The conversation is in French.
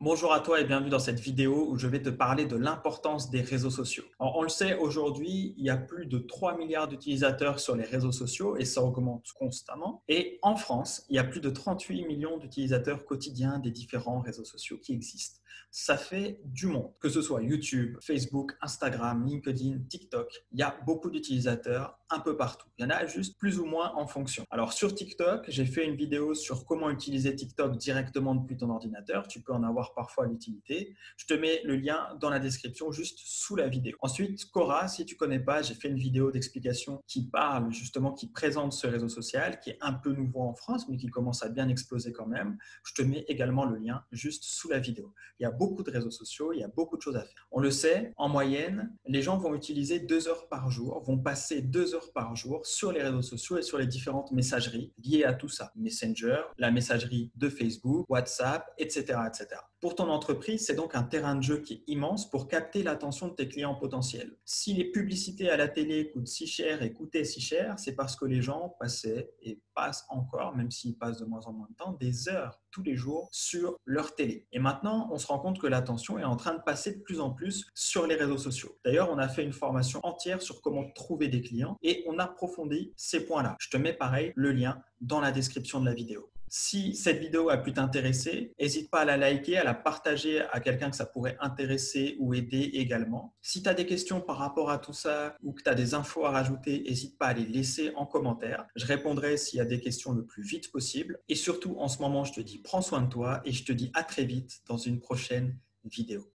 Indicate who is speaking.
Speaker 1: Bonjour à toi et bienvenue dans cette vidéo où je vais te parler de l'importance des réseaux sociaux. on le sait, aujourd'hui, il y a plus de 3 milliards d'utilisateurs sur les réseaux sociaux et ça augmente constamment. Et en France, il y a plus de 38 millions d'utilisateurs quotidiens des différents réseaux sociaux qui existent. Ça fait du monde, que ce soit YouTube, Facebook, Instagram, LinkedIn, TikTok. Il y a beaucoup d'utilisateurs un peu partout. Il y en a juste plus ou moins en fonction. Alors sur TikTok, j'ai fait une vidéo sur comment utiliser TikTok directement depuis ton ordinateur. Tu peux en avoir parfois l'utilité. Je te mets le lien dans la description juste sous la vidéo. Ensuite, Cora, si tu connais pas, j'ai fait une vidéo d'explication qui parle justement, qui présente ce réseau social, qui est un peu nouveau en France, mais qui commence à bien exploser quand même. Je te mets également le lien juste sous la vidéo. Il y a beaucoup de réseaux sociaux, il y a beaucoup de choses à faire. On le sait, en moyenne, les gens vont utiliser deux heures par jour, vont passer deux heures par jour sur les réseaux sociaux et sur les différentes messageries liées à tout ça. Messenger, la messagerie de Facebook, WhatsApp, etc. etc. Pour ton entreprise, c'est donc un terrain de jeu qui est immense pour capter l'attention de tes clients potentiels. Si les publicités à la télé coûtent si cher et coûtaient si cher, c'est parce que les gens passaient et passent encore, même s'ils passent de moins en moins de temps, des heures tous les jours sur leur télé. Et maintenant, on se rend compte que l'attention est en train de passer de plus en plus sur les réseaux sociaux. D'ailleurs, on a fait une formation entière sur comment trouver des clients et on approfondit ces points-là. Je te mets pareil le lien dans la description de la vidéo. Si cette vidéo a pu t'intéresser, n'hésite pas à la liker, à la partager à quelqu'un que ça pourrait intéresser ou aider également. Si tu as des questions par rapport à tout ça ou que tu as des infos à rajouter, n'hésite pas à les laisser en commentaire. Je répondrai s'il y a des questions le plus vite possible. Et surtout, en ce moment, je te dis prends soin de toi et je te dis à très vite dans une prochaine vidéo.